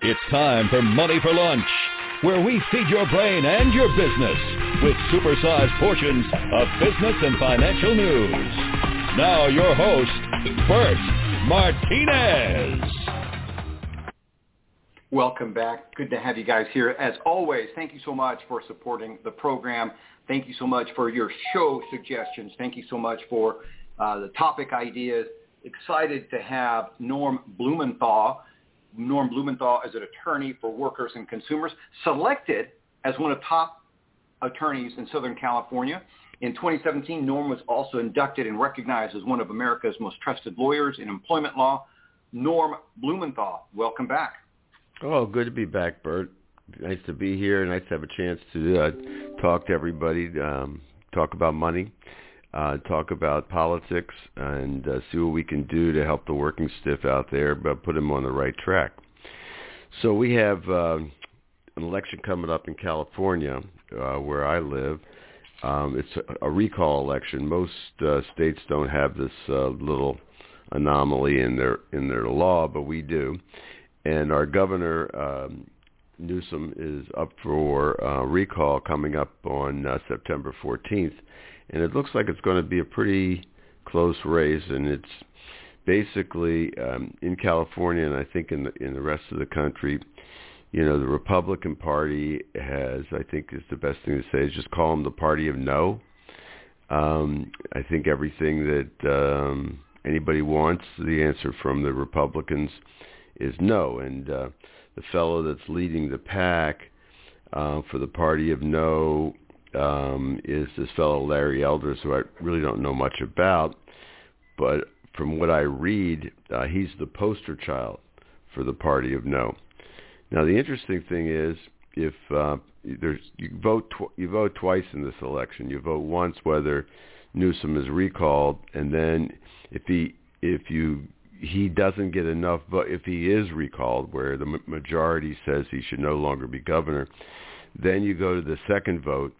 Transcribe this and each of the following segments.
It's time for Money for Lunch, where we feed your brain and your business with supersized portions of business and financial news. Now your host, Bert Martinez. Welcome back. Good to have you guys here. As always, thank you so much for supporting the program. Thank you so much for your show suggestions. Thank you so much for uh, the topic ideas. Excited to have Norm Blumenthal Norm Blumenthal is an attorney for workers and consumers, selected as one of top attorneys in Southern California. In 2017, Norm was also inducted and recognized as one of America's most trusted lawyers in employment law. Norm Blumenthal, welcome back. Oh, good to be back, Bert. Nice to be here. Nice to have a chance to uh, talk to everybody, um, talk about money uh, talk about politics and uh, see what we can do to help the working stiff out there, but put them on the right track. So we have uh, an election coming up in California, uh, where I live. Um, it's a, a recall election. Most uh, states don't have this uh, little anomaly in their in their law, but we do. And our governor um, Newsom is up for uh, recall coming up on uh, September 14th and it looks like it's going to be a pretty close race, and it's basically um, in California, and I think in the in the rest of the country, you know, the Republican Party has, I think, is the best thing to say is just call them the party of no. Um, I think everything that um, anybody wants, the answer from the Republicans is no, and uh, the fellow that's leading the pack uh, for the party of no um, is this fellow Larry Elders, who I really don't know much about, but from what I read, uh, he's the poster child for the party of no. Now, the interesting thing is, if uh, there's you vote tw- you vote twice in this election. You vote once whether Newsom is recalled, and then if he if you he doesn't get enough vote if he is recalled, where the majority says he should no longer be governor, then you go to the second vote,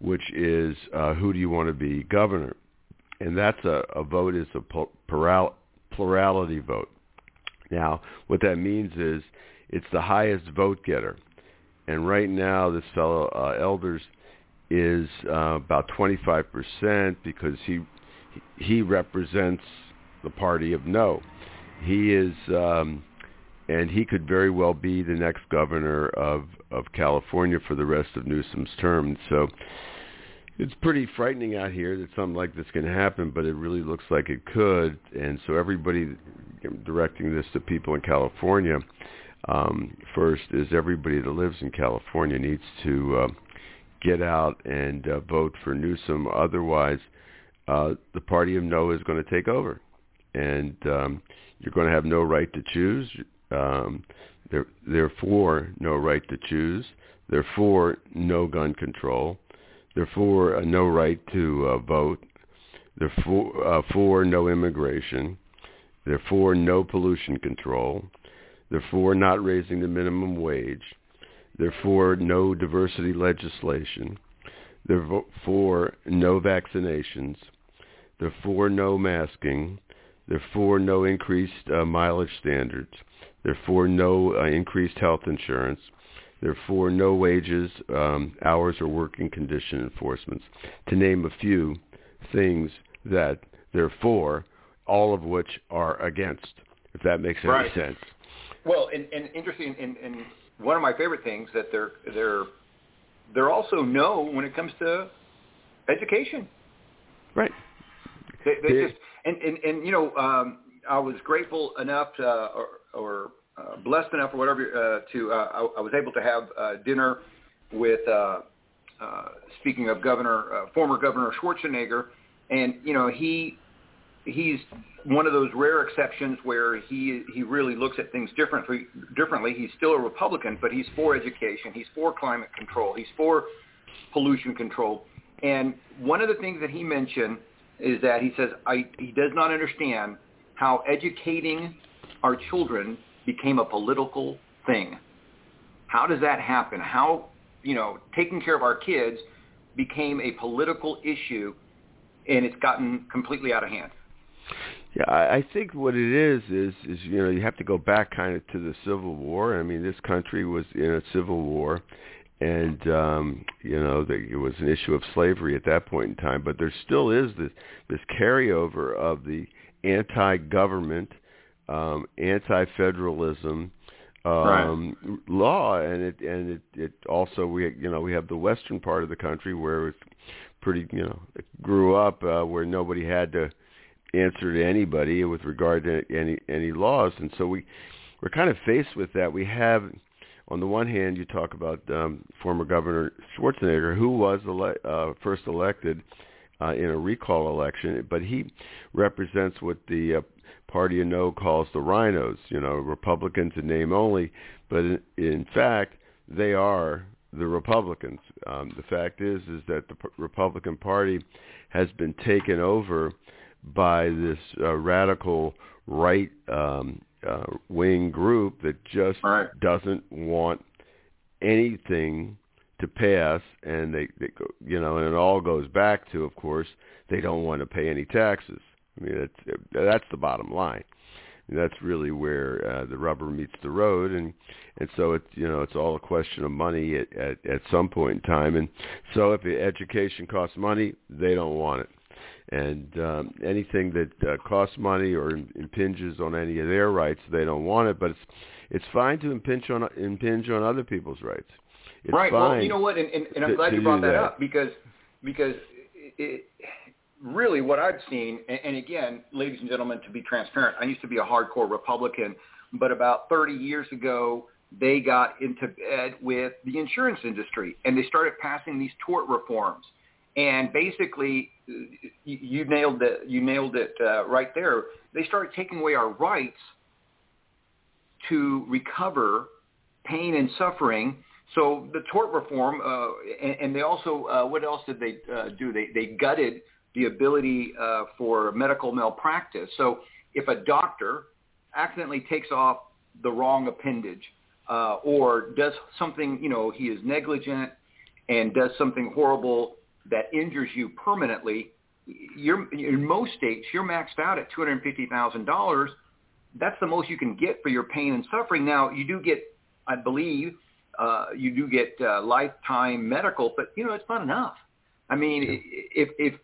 which is uh, who do you want to be governor? And that's a, a vote is a plural, plurality vote. Now, what that means is it's the highest vote getter. And right now, this fellow uh, Elders is uh, about 25% because he he represents the party of no. He is, um, and he could very well be the next governor of of California for the rest of Newsom's term. So it's pretty frightening out here that something like this can happen, but it really looks like it could. And so everybody directing this to people in California um, first is everybody that lives in California needs to uh, get out and uh, vote for Newsom. Otherwise, uh, the party of no is going to take over, and um, you're going to have no right to choose. Um, they're, they're no right to choose. They're no gun control they're uh, no right to uh, vote. They're for, uh, for no immigration. They're no pollution control. They're not raising the minimum wage. They're no diversity legislation. For no vaccinations. They're no masking. They're no increased uh, mileage standards. They're no uh, increased health insurance. Therefore, no wages, um, hours, or working condition enforcements, to name a few things that they're for, all of which are against, if that makes any right. sense. Well, and, and interesting, and, and one of my favorite things that they're they're they're also no when it comes to education. Right. They, they just and, and and you know um, I was grateful enough to, or, or uh, blessed enough or whatever uh, to uh, I, I was able to have uh, dinner with uh, uh, speaking of Governor uh, former Governor Schwarzenegger, and you know he he's one of those rare exceptions where he he really looks at things differently. Differently, he's still a Republican, but he's for education. He's for climate control. He's for pollution control. And one of the things that he mentioned is that he says I, he does not understand how educating our children became a political thing. How does that happen? How, you know, taking care of our kids became a political issue and it's gotten completely out of hand. Yeah, I, think what it is is is you know you have to go back kind of to the Civil War. I mean, this country was in a civil war, and um, you know the, it was an issue of slavery at that point in time. But there still is this this carryover of the anti-government, um, anti-federalism um, right. law, and it and it, it also we you know we have the western part of the country where it's pretty you know it grew up uh, where nobody had to answer to anybody with regard to any any laws, and so we we're kind of faced with that. We have on the one hand, you talk about um, former Governor Schwarzenegger, who was ele- uh, first elected uh, in a recall election, but he represents what the uh, party you know calls the RINOs, you know, Republicans in name only, but in, in fact, they are the Republicans. Um, the fact is, is that the P- Republican Party has been taken over by this uh, radical right um, uh, wing group that just right. doesn't want anything to pass, and they, they go, you know, and it all goes back to, of course, they don't want to pay any taxes. I mean, that's that's the bottom line. And that's really where uh, the rubber meets the road, and and so it's you know it's all a question of money at at, at some point in time. And so if education costs money, they don't want it and um, anything that uh, costs money or impinges on any of their rights, they don't want it. But it's it's fine to impinge on impinge on other people's rights. It's right. Well, you know what, and, and, and I'm to, glad to you brought that, that up because because it, really what I've seen, and, and again, ladies and gentlemen, to be transparent, I used to be a hardcore Republican, but about 30 years ago, they got into bed with the insurance industry, and they started passing these tort reforms. And basically, you nailed it. You nailed it uh, right there. They started taking away our rights to recover pain and suffering. So the tort reform, uh, and, and they also, uh, what else did they uh, do? They they gutted the ability uh, for medical malpractice. So if a doctor accidentally takes off the wrong appendage uh, or does something, you know, he is negligent and does something horrible that injures you permanently, you're, in most states, you're maxed out at $250,000. That's the most you can get for your pain and suffering. Now, you do get, I believe, uh, you do get uh, lifetime medical, but you know it's not enough. I mean, yeah. if if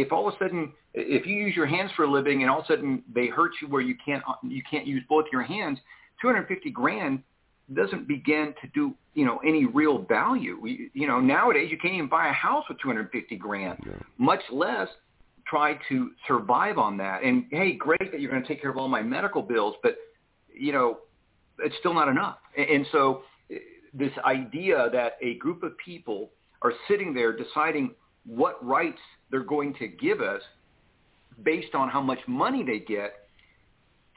if all of a sudden if you use your hands for a living and all of a sudden they hurt you where you can't you can't use both your hands, 250 grand doesn't begin to do you know any real value. We, you know nowadays you can't even buy a house with 250 grand, yeah. much less try to survive on that. And hey, great that you're going to take care of all my medical bills, but you know it's still not enough. And, and so eh, this idea that a group of people are sitting there deciding what rights they're going to give us based on how much money they get,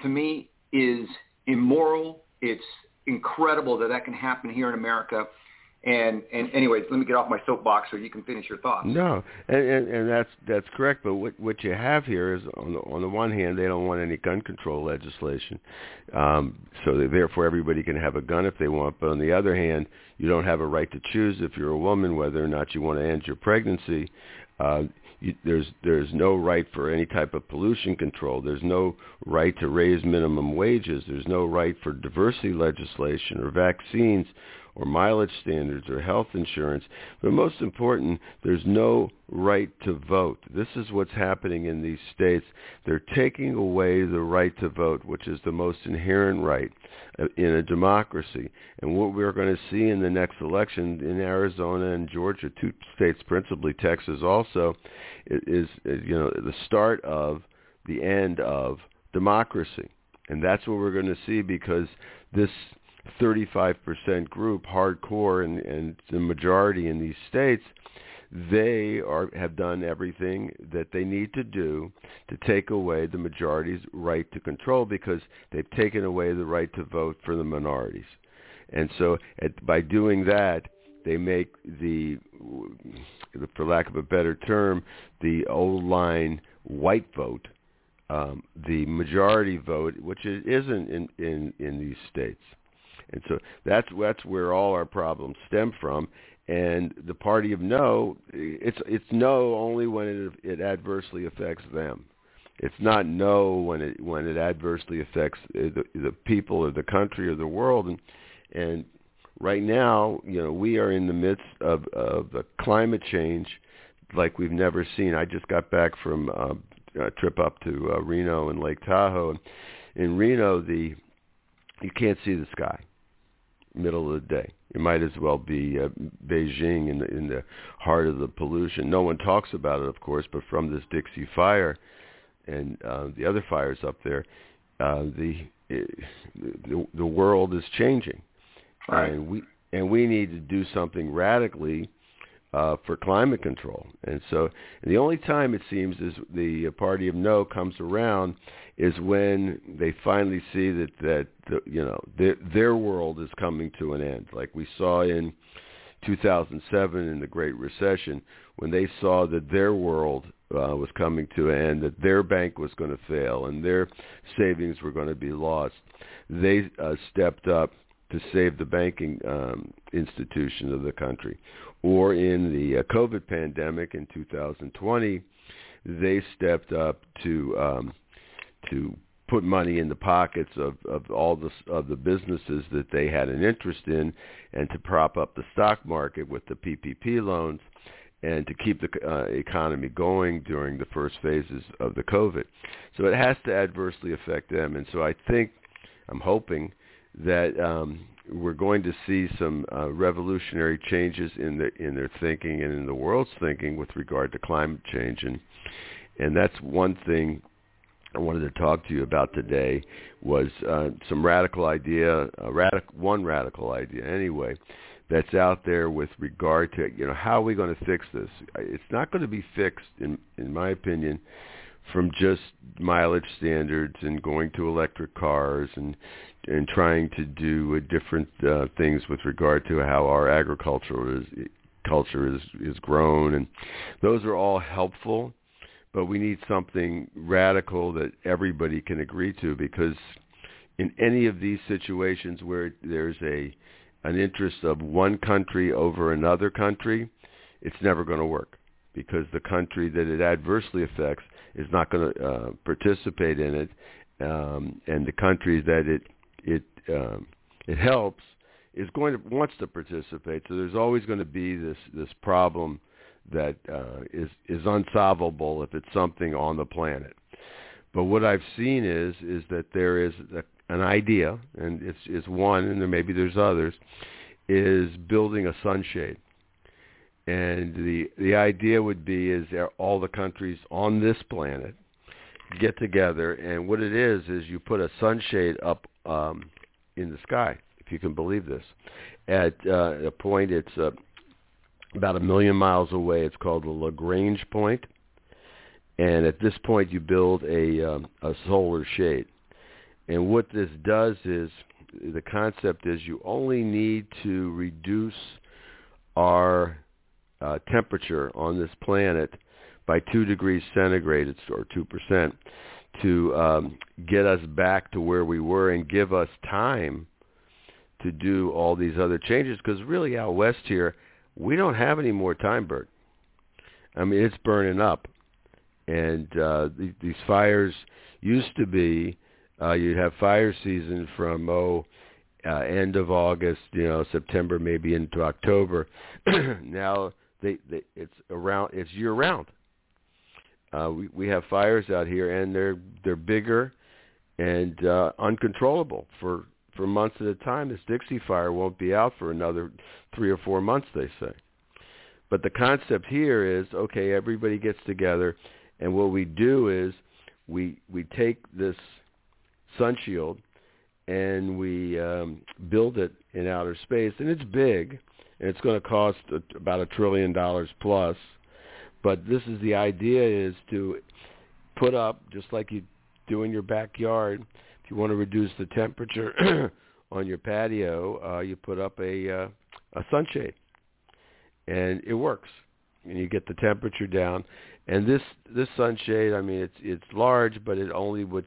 to me is immoral. It's incredible that that can happen here in America. And and anyways, let me get off my soapbox so you can finish your thoughts. No, and and, and that's that's correct. But what what you have here is on the on the one hand, they don't want any gun control legislation, um, so that therefore everybody can have a gun if they want. But on the other hand, you don't have a right to choose if you're a woman whether or not you want to end your pregnancy. Uh, there's there's no right for any type of pollution control. There's no right to raise minimum wages. There's no right for diversity legislation or vaccines or mileage standards or health insurance. But most important, there's no right to vote. This is what's happening in these states. They're taking away the right to vote, which is the most inherent right uh, in a democracy. And what we're going to see in the next election in Arizona and Georgia, two states, principally Texas also, is, is you know the start of the end of democracy. And that's what we're going to see because this 35% group, hardcore, and, and the majority in these states, they are have done everything that they need to do to take away the majority's right to control because they've taken away the right to vote for the minorities. And so at, by doing that, they make the, for lack of a better term, the old line white vote um, the majority vote, which it isn't in, in, in these states. And so that's that's where all our problems stem from. And the party of no, it's it's no only when it it adversely affects them. It's not no when it when it adversely affects the, the people or the country or the world. And and right now, you know, we are in the midst of of a climate change like we've never seen. I just got back from uh, a trip up to uh, Reno and Lake Tahoe. and In Reno, the you can't see the sky middle of the day. It might as well be uh, Beijing in the in the heart of the pollution. No one talks about it, of course, but from this Dixie fire and uh, the other fires up there, uh, the, the the world is changing, right. and we and we need to do something radically uh, for climate control. And so the only time it seems is the party of no comes around is when they finally see that that you know their their world is coming to an end, like we saw in 2007 in the Great Recession, when they saw that their world uh, was coming to an end, that their bank was going to fail and their savings were going to be lost. They uh, stepped up to save the banking um, institution of the country. Or in the uh, COVID pandemic in 2020, they stepped up to um, to put money in the pockets of, of all the of the businesses that they had an interest in, and to prop up the stock market with the PPP loans, and to keep the uh, economy going during the first phases of the COVID. So it has to adversely affect them, and so I think I'm hoping that um, we're going to see some uh, revolutionary changes in the in their thinking and in the world's thinking with regard to climate change, and and that's one thing I wanted to talk to you about today was uh, some radical idea, uh, radic- one radical idea anyway, that's out there with regard to you know how are we going to fix this? It's not going to be fixed, in in my opinion, from just mileage standards and going to electric cars and and trying to do different uh, things with regard to how our agriculture is culture is is grown. And those are all helpful but we need something radical that everybody can agree to because in any of these situations where there's a an interest of one country over another country, it's never going to work because the country that it adversely affects is not going to uh, participate in it, um, and the country that it it um, it helps is going to wants to participate. So there's always going to be this this problem that uh, is is unsolvable if it's something on the planet. But what I've seen is is that there is a, an idea, and it's it's one, and there maybe there's others, is building a sunshade. And the the idea would be is all the countries on this planet get together, and what it is is you put a sunshade up um, in the sky, if you can believe this. At uh, a point, it's uh, about a million miles away. It's called the Lagrange Point. and at this point you build a um, a solar shade. And what this does is the concept is you only need to reduce our uh, temperature on this planet by two degrees centigrade, or two percent, to um, get us back to where we were and give us time to do all these other changes. Because really, out west here, we don't have any more time, Bert. I mean, it's burning up, and uh, th- these fires used to be uh, you'd have fire season from oh uh, end of August, you know, September maybe into October. now they, they it's around it's year round. Uh, we we have fires out here, and they're they're bigger and uh, uncontrollable for for months at a time. This Dixie Fire won't be out for another three or four months, they say. But the concept here is, okay, everybody gets together, and what we do is we we take this sun shield and we um, build it in outer space, and it's big, and it's going to cost about a trillion dollars plus. But this is the idea: is to put up just like you do in your backyard if you want to reduce the temperature on your patio, uh, you put up a uh, a sunshade, and it works, and you get the temperature down. And this this sunshade, I mean, it's it's large, but it only would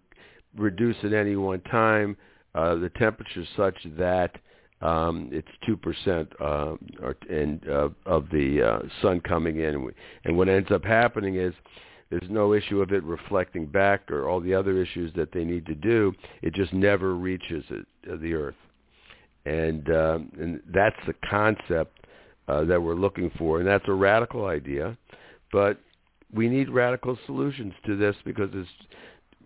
reduce at any one time uh, the temperature such that um, it's two percent uh, and uh, of the uh, sun coming in, and what ends up happening is There's no issue of it reflecting back or all the other issues that they need to do. It just never reaches it, uh, the Earth, and um, and that's the concept uh, that we're looking for, and that's a radical idea, but we need radical solutions to this because it's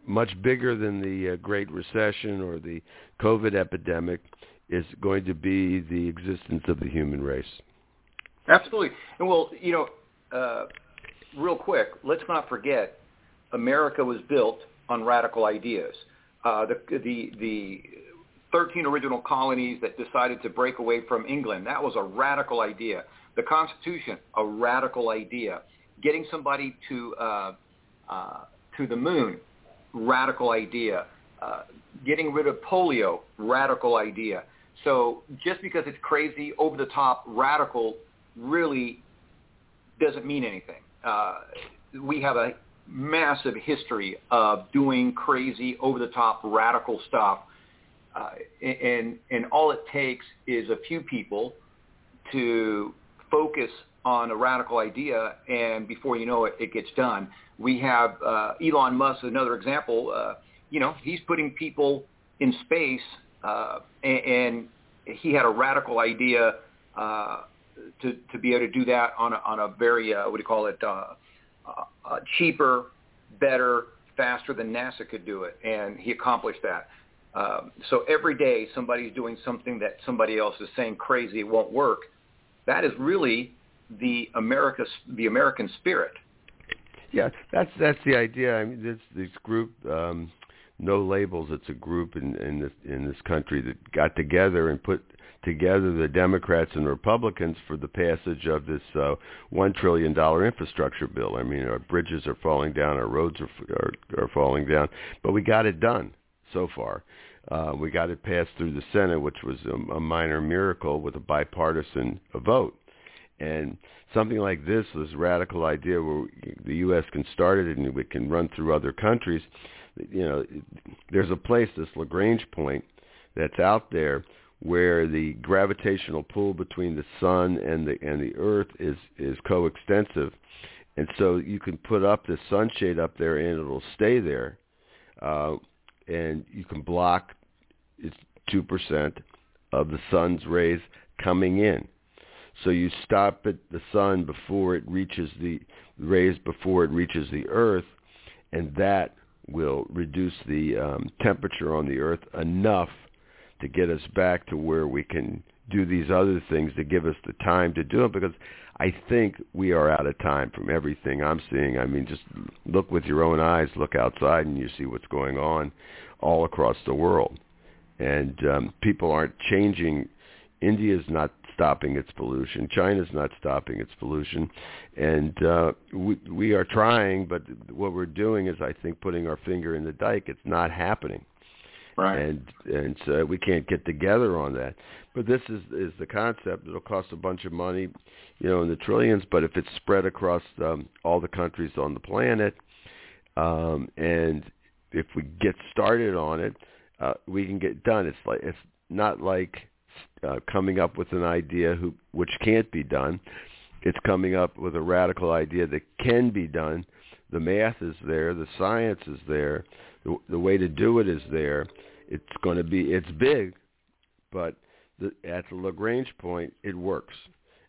much bigger than the uh, Great Recession or the COVID epidemic is going to be the existence of the human race. Absolutely. And well, you know, uh, real quick, let's not forget, America was built on radical ideas. Uh, the, the, the 13 original colonies that decided to break away from England, that was a radical idea. The Constitution, a radical idea. Getting somebody to, uh, uh, to the moon, radical idea. Uh, getting rid of polio, radical idea. So just because it's crazy, over the top, radical, really doesn't mean anything. Uh, we have a massive history of doing crazy, over the top, radical stuff. Uh, and and all it takes is a few people to focus on a radical idea, and before you know it, it gets done. We have uh, Elon Musk, another example. Uh, you know, he's putting people in space, uh, and, and he had a radical idea uh, to to be able to do that on a, on a very uh, what do you call it uh, uh, cheaper, better, faster than NASA could do it, and he accomplished that. Um, so every day somebody's doing something that somebody else is saying crazy it won't work. That is really the America the American spirit. Yeah, that's that's the idea. I mean, this this group, um, no labels. It's a group in in this in this country that got together and put together the Democrats and Republicans for the passage of this uh, one trillion dollar infrastructure bill. I mean, our bridges are falling down, our roads are are, are falling down, but we got it done so far. Uh, we got it passed through the Senate, which was a, a minor miracle with a bipartisan vote. And something like this, this radical idea where the U.S. can start it and we can run through other countries, you know, there's a place, this Lagrange point, that's out there where the gravitational pull between the sun and the and the earth is is coextensive. And so you can put up the sunshade up there and it'll stay there uh, and you can block it's two percent of the sun's rays coming in. So you stop at the sun before it reaches the rays before it reaches the earth, and that will reduce the um, temperature on the earth enough to get us back to where we can do these other things to give us the time to do it because I think we are out of time from everything I'm seeing. I mean, just look with your own eyes, look outside, and you see what's going on all across the world. And um, people aren't changing. India's not stopping its pollution. China's not stopping its pollution, and uh, we we are trying, but what we're doing is, I think, putting our finger in the dike. It's not happening, right? And and so we can't get together on that. But this is is the concept. It'll cost a bunch of money, you know, in the trillions. But if it's spread across um, all the countries on the planet, um, and if we get started on it, uh, we can get done. It's like it's not like uh, coming up with an idea who, which can't be done. It's coming up with a radical idea that can be done. The math is there. The science is there. The, the way to do it is there. It's going to be, it's big, but the, at the Lagrange point, it works.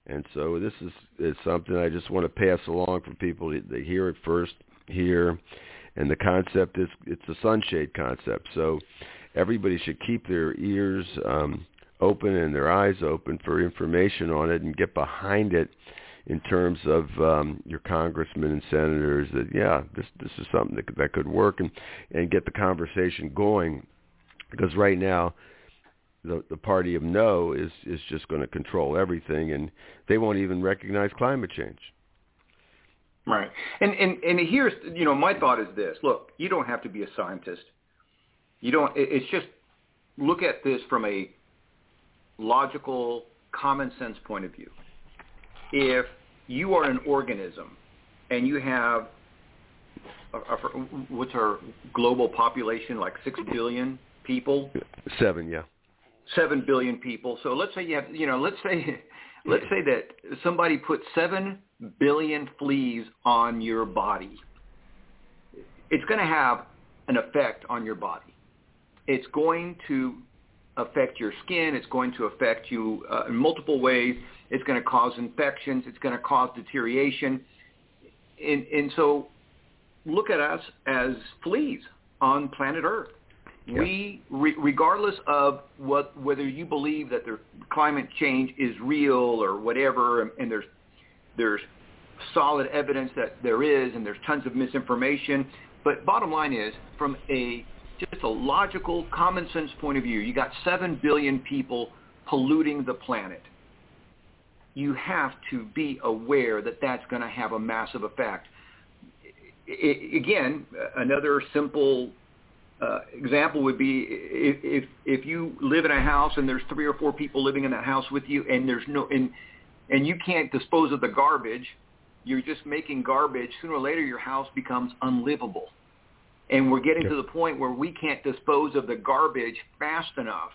And so this is, is something I just want to pass along for people to, to hear it first here. And the concept is, it's a sunshade concept. So everybody should keep their ears um, open and their eyes open for information on it and get behind it in terms of um, your congressmen and senators that yeah this this is something that that could work and and get the conversation going. Because right now the the party of no is is just going to control everything and they won't even recognize climate change. Right. And and and here's you know my thought is this. Look you don't have to be a scientist. You don't it's just look at this from a logical, common sense point of view, if you are an organism and you have what's our global population like six billion people? Seven, yeah. Seven billion people. So let's say you have, you know, let's say, let's say that somebody put seven billion fleas on your body. it's going to have an effect on your body. It's going to affect your skin. It's going to affect you uh, in multiple ways. It's going to cause infections. It's going to cause deterioration. And, and so look at us as fleas on planet Earth. Yeah. We, re- regardless of what, whether you believe that the climate change is real or whatever, and, and there's there's solid evidence that there is, and there's tons of misinformation. But bottom line is, from a just a logical, common sense point of view, you got seven billion people polluting the planet. You have to be aware that that's going to have a massive effect. It, again, another simple uh, example would be if, if if you live in a house and there's three or four people living in that house with you, and there's no and and you can't dispose of the garbage, you're just making garbage. Sooner or later, your house becomes unlivable, and we're getting to the point where we can't dispose of the garbage fast enough.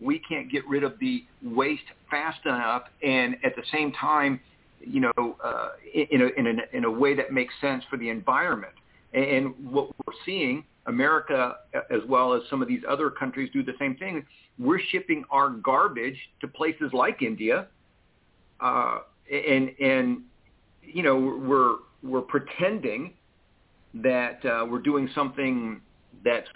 We can't get rid of the waste fast enough, and at the same time, you know, uh, in, a, in, a, in a way that makes sense for the environment. And what we're seeing America, as well as some of these other countries, do the same thing. We're shipping our garbage to places like India, uh, and and you know we're we're pretending that uh, we're doing something that's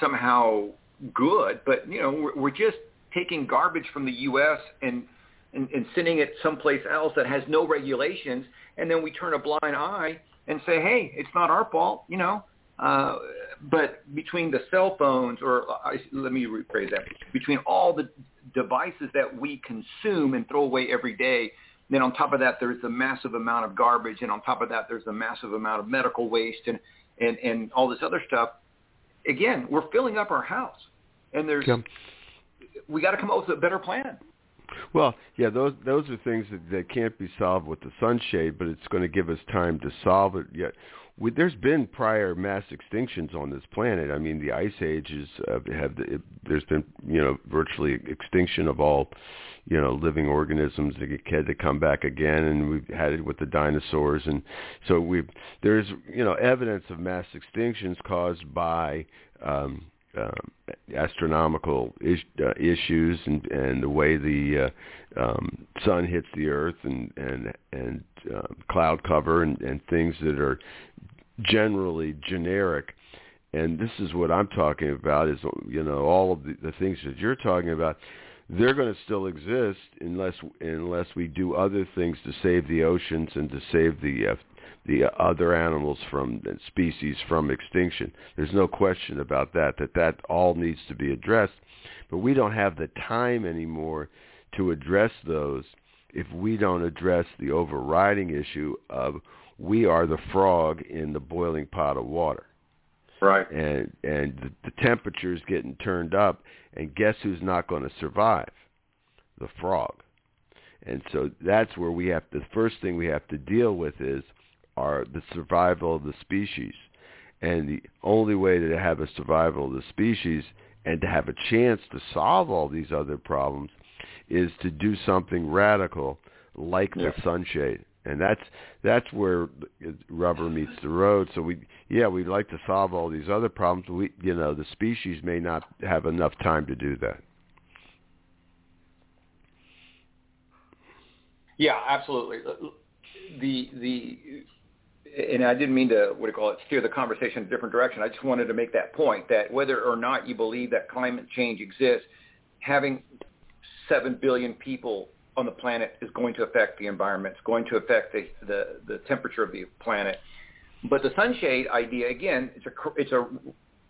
somehow good, but you know we're, we're just taking garbage from the U.S. and, and and sending it someplace else that has no regulations, and then we turn a blind eye and say, hey, it's not our fault, you know. Uh, but between the cell phones, or uh, let me rephrase that, between all the devices that we consume and throw away every day, then on top of that, there's a massive amount of garbage, and on top of that, there's a massive amount of medical waste and and and all this other stuff. Again, we're filling up our house, and there's yeah. we got to come up with a better plan. Well, yeah, those those are things that, that can't be solved with the sunshade, but it's going to give us time to solve it. Yet, we, there's been prior mass extinctions on this planet. I mean, the ice ages uh, have it, there's been you know virtually extinction of all you know living organisms that had to come back again, and we've had it with the dinosaurs, and so we there's you know evidence of mass extinctions caused by um, uh, astronomical is, uh, issues and, and the way the uh, um, sun hits the earth and and and uh, cloud cover and, and things that are generally generic. And this is what I'm talking about is you know all of the, the things that you're talking about. They're going to still exist unless unless we do other things to save the oceans and to save the uh, the other animals from species from extinction. There's no question about that, that that all needs to be addressed. But we don't have the time anymore to address those if we don't address the overriding issue of we are the frog in the boiling pot of water. Right. And and the, the temperature is getting turned up and guess who's not going to survive? The frog. And so that's where we have to, the first thing we have to deal with is are the survival of the species. And the only way to have a survival of the species and to have a chance to solve all these other problems is to do something radical like yeah. the sunshade. And that's that's where rubber meets the road. So we yeah, we'd like to solve all these other problems. We you know, the species may not have enough time to do that. Yeah, absolutely. The the and I didn't mean to, what do you call it, steer the conversation in a different direction. I just wanted to make that point that whether or not you believe that climate change exists, having 7 billion people on the planet is going to affect the environment. It's going to affect the, the, the temperature of the planet. But the sunshade idea, again, it's a, it's a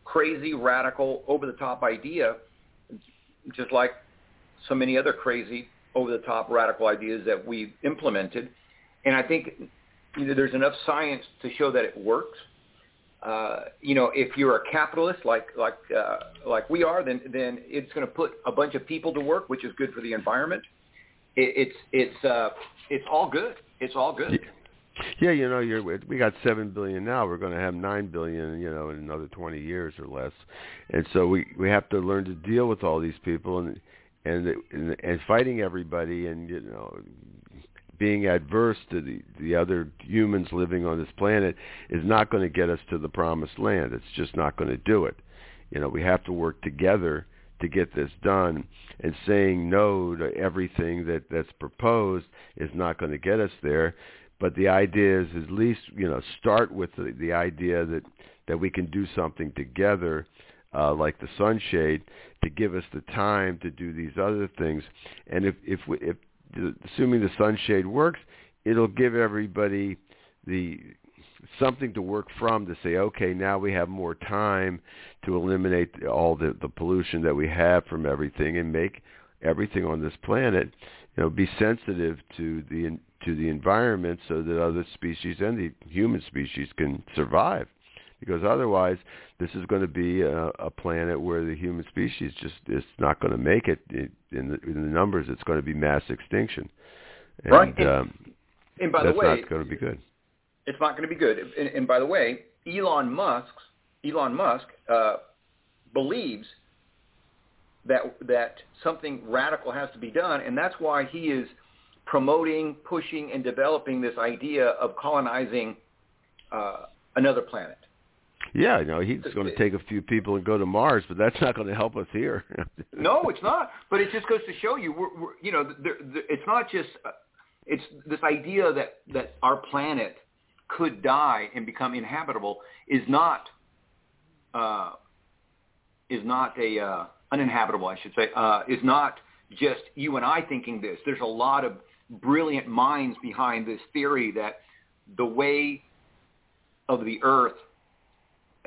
crazy, radical, over-the-top idea, just like so many other crazy, over-the-top, radical ideas that we've implemented. And I think there's enough science to show that it works. Uh, you know, if you're a capitalist like like uh, like we are, then then it's going to put a bunch of people to work, which is good for the environment. It, it's it's uh, it's all good. It's all good. Yeah, you know, you're we got seven billion now. We're going to have nine billion, you know, in another twenty years or less, and so we we have to learn to deal with all these people and and and, and fighting everybody and you know being adverse to the the other humans living on this planet is not going to get us to the promised land. It's just not going to do it. You know, we have to work together to get this done. And saying no to everything that that's proposed is not going to get us there. But the idea is at least you know start with the, the idea that that we can do something together uh, like the sunshade to give us the time to do these other things. And if if we, if assuming the sunshade works, it'll give everybody the something to work from to say, okay, now we have more time to eliminate all the, the pollution that we have from everything and make everything on this planet, you know, be sensitive to the to the environment so that other species and the human species can survive because otherwise this is going to be a, a planet where the human species just is not going to make it in the, in the numbers. It's going to be mass extinction, and, right. And, um, and by that's the way, not going to be good. It's not going to be good. And, and by the way, Elon Musk, Elon Musk uh, believes that that something radical has to be done, and that's why he is promoting, pushing, and developing this idea of colonizing uh, another planet. Yeah, you know, he's going to take a few people and go to Mars, but that's not going to help us here. no, it's not. But it just goes to show you, we're, we're, you know, there, there, it's not just uh, it's this idea that that our planet could die and become inhabitable is not uh, is not a uh, uninhabitable, I should say, uh, is not just you and I thinking this. There's a lot of brilliant minds behind this theory that the way of the Earth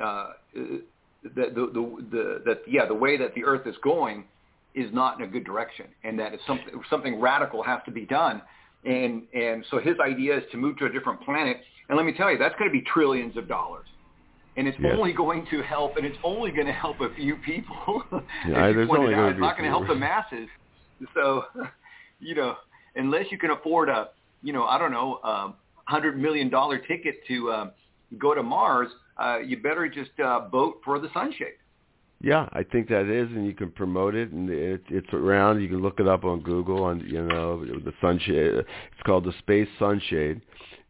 uh, the, the, the, the, that yeah the way that the Earth is going is not in a good direction, and that it's something something radical has to be done. And and so his idea is to move to a different planet. And let me tell you, that's going to be trillions of dollars. And it's yes. only going to help, and it's only going to help a few people. Yeah, there's only out, it's not going to help the masses. So, you know, unless you can afford a, you know, I don't know, a hundred million dollar ticket to um, go to Mars, uh, you better just uh, vote for the sunshade. Yeah, I think that is, and you can promote it, and it, it's around. You can look it up on Google on you know the sunshade. It's called the Space Sunshade,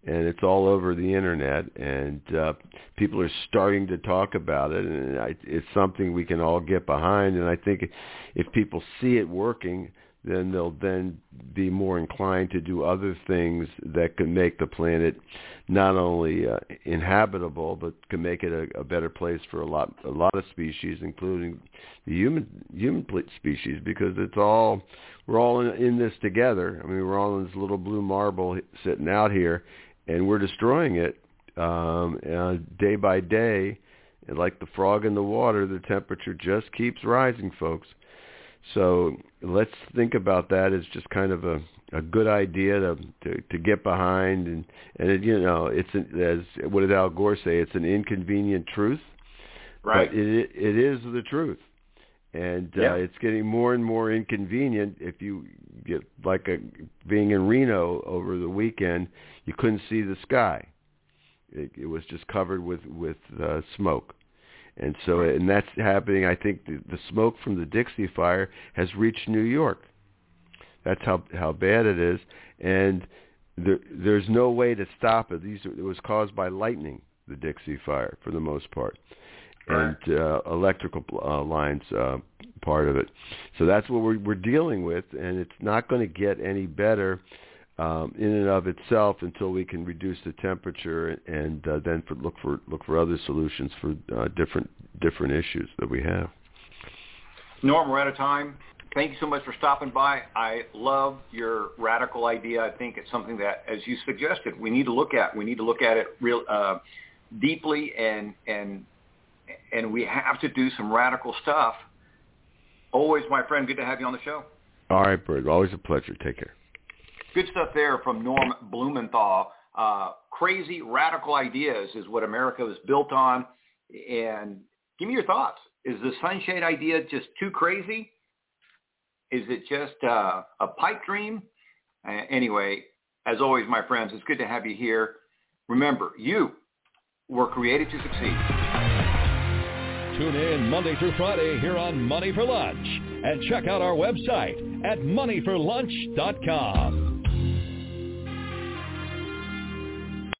and it's all over the internet. And uh, people are starting to talk about it, and I, it's something we can all get behind. And I think if people see it working, then they'll then be more inclined to do other things that can make the planet not only uh, inhabitable but can make it a, a better place for a lot a lot of species including the human human species because it's all we're all in, in this together. I mean we're all in this little blue marble sitting out here and we're destroying it um uh, day by day. And like the frog in the water the temperature just keeps rising folks so let's think about that as just kind of a a good idea to to, to get behind. And and it, you know it's an, as what did Al Gore say? It's an inconvenient truth. Right. but it it is the truth. And yeah. uh, it's getting more and more inconvenient. If you get like a being in Reno over the weekend you couldn't see the sky. It, it was just covered with with uh, smoke and so, and that's happening. I think the, the smoke from the Dixie Fire has reached New York. That's how how bad it is, and there, there's no way to stop it. These it was caused by lightning, the Dixie Fire, for the most part, and uh, electrical uh, lines uh, part of it. So that's what we're we're dealing with, and it's not going to get any better um, in and of itself until we can reduce the temperature and uh, then for, look for look for other solutions for uh, different different issues that we have. Norm, we're out of time. Thank you so much for stopping by. I love your radical idea. I think it's something that, as you suggested, we need to look at. We need to look at it real uh, deeply, and and and we have to do some radical stuff. Always, my friend, good to have you on the show. All right, Bert. Always a pleasure. Take care. Good stuff there from Norm Blumenthal. Uh, crazy radical ideas is what America was built on. And give me your thoughts. Is the sunshade idea just too crazy? Is it just uh, a pipe dream? Uh, anyway, as always, my friends, it's good to have you here. Remember, you were created to succeed. Tune in Monday through Friday here on Money for Lunch and check out our website at moneyforlunch.com.